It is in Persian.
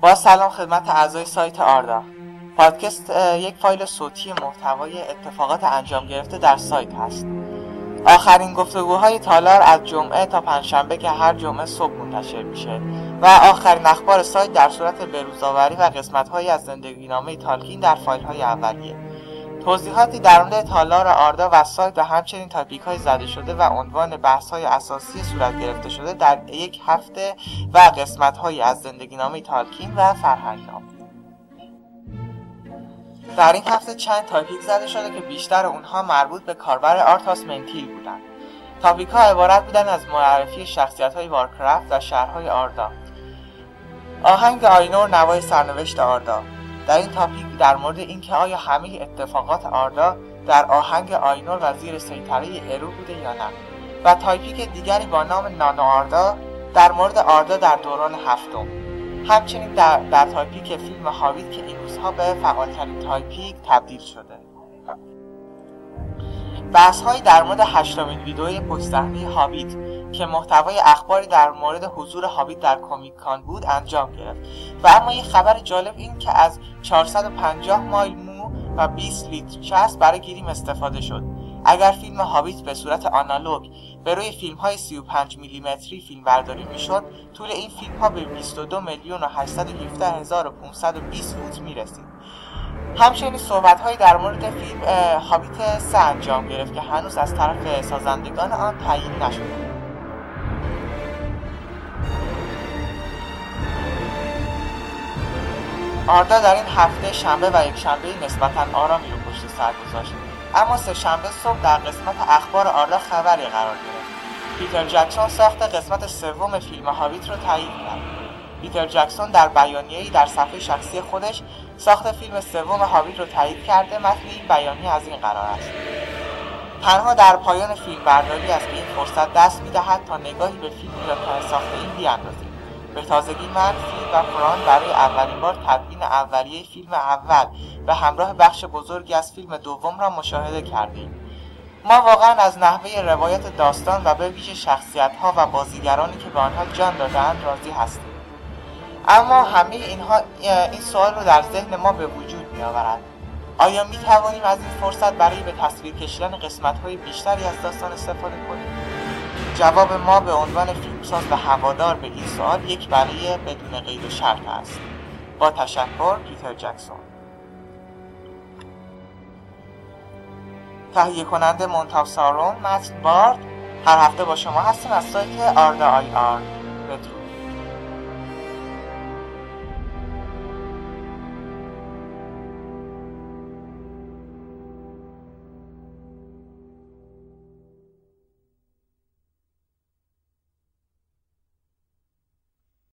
با سلام خدمت اعضای سایت آردا. پادکست یک فایل صوتی محتوای اتفاقات انجام گرفته در سایت هست. آخرین گفتگوهای تالار از جمعه تا پنجشنبه که هر جمعه صبح منتشر میشه و آخرین اخبار سایت در صورت بروزآوری و قسمتهایی از زندگی نامه تالکین در فایل های اولیه. توضیحاتی در مورد تالار آردا و سایت و همچنین تاپیک های زده شده و عنوان بحث های اساسی صورت گرفته شده در یک هفته و قسمت های از زندگی نامه تالکین و فرهنگ نام در این هفته چند topic زده شده که بیشتر اونها مربوط به کاربر آرتاس منتیل بودند. topic ها عبارت بودن از معرفی شخصیت های وارکرافت و شهرهای آردا. آهنگ آینور نوای سرنوشت آردا. در این topic در مورد اینکه آیا همه اتفاقات آردا در آهنگ آینور و زیر سیطره ارو بوده یا نه. و topic دیگری با نام نانو آردا در مورد آردا در دوران هفتم. همچنین در, در topic فیلم هابیت که این روزها به فعالترین topic تبدیل شده. بحث هایی در مورد هشتمین ویدئوی پشت هابیت که محتوای اخباری در مورد حضور هابیت در Comic-Con بود انجام گرفت. و اما یک خبر جالب این که از 450 مایل مو و 20 لیتر چسب برای گریم استفاده شد. اگر فیلم هابیت به صورت آنالوگ به روی فیلم های 35 میلیمتری فیلم برداری می‌شد طول این فیلم ها به 22 میلیون و 817 هزار و 520 فوت می رسید همچنین صحبت هایی در مورد فیلم هابیت سه انجام گرفت که هنوز از طرف سازندگان آن تعیین نشده. آردا در این هفته شنبه و یک شنبه نسبتا آرامی رو پشت سر گذاشت. اما سه شنبه صبح در قسمت اخبار آردا خبری قرار گرفت. پیتر جکسون ساخت قسمت سوم فیلم هاویت رو تایید کرد. پیتر جکسون در بیانیه‌ای در صفحه شخصی خودش ساخت فیلم سوم هاویت رو تایید کرده متن این بیانیه از این قرار است. تنها در پایان فیلم برداری است این فرصت دست می‌دهد تا نگاهی به فیلمی را ساخته این بیاندازیم. به تازگی من فیلم و فران برای اولین بار تدوین اولیه فیلم اول به همراه بخش بزرگی از فیلم دوم را مشاهده کردیم. ما واقعا از نحوه روایت داستان و به ویژه شخصیت ها و بازیگرانی که به آنها جان دادهاند راضی هستیم. اما همه اینها این سوال رو در ذهن ما به وجود می آورد آیا می توانیم از این فرصت برای به تصویر کشیدن قسمت های بیشتری از داستان استفاده کنیم؟ جواب ما به عنوان فیلمساز و هوادار به این سوال یک برای بدون قید و شرط است. با تشکر پیتر جکسون. تهیه کننده منتاف سارون متن بارد. هر هفته با شما هستیم از سایت آردا آی آر.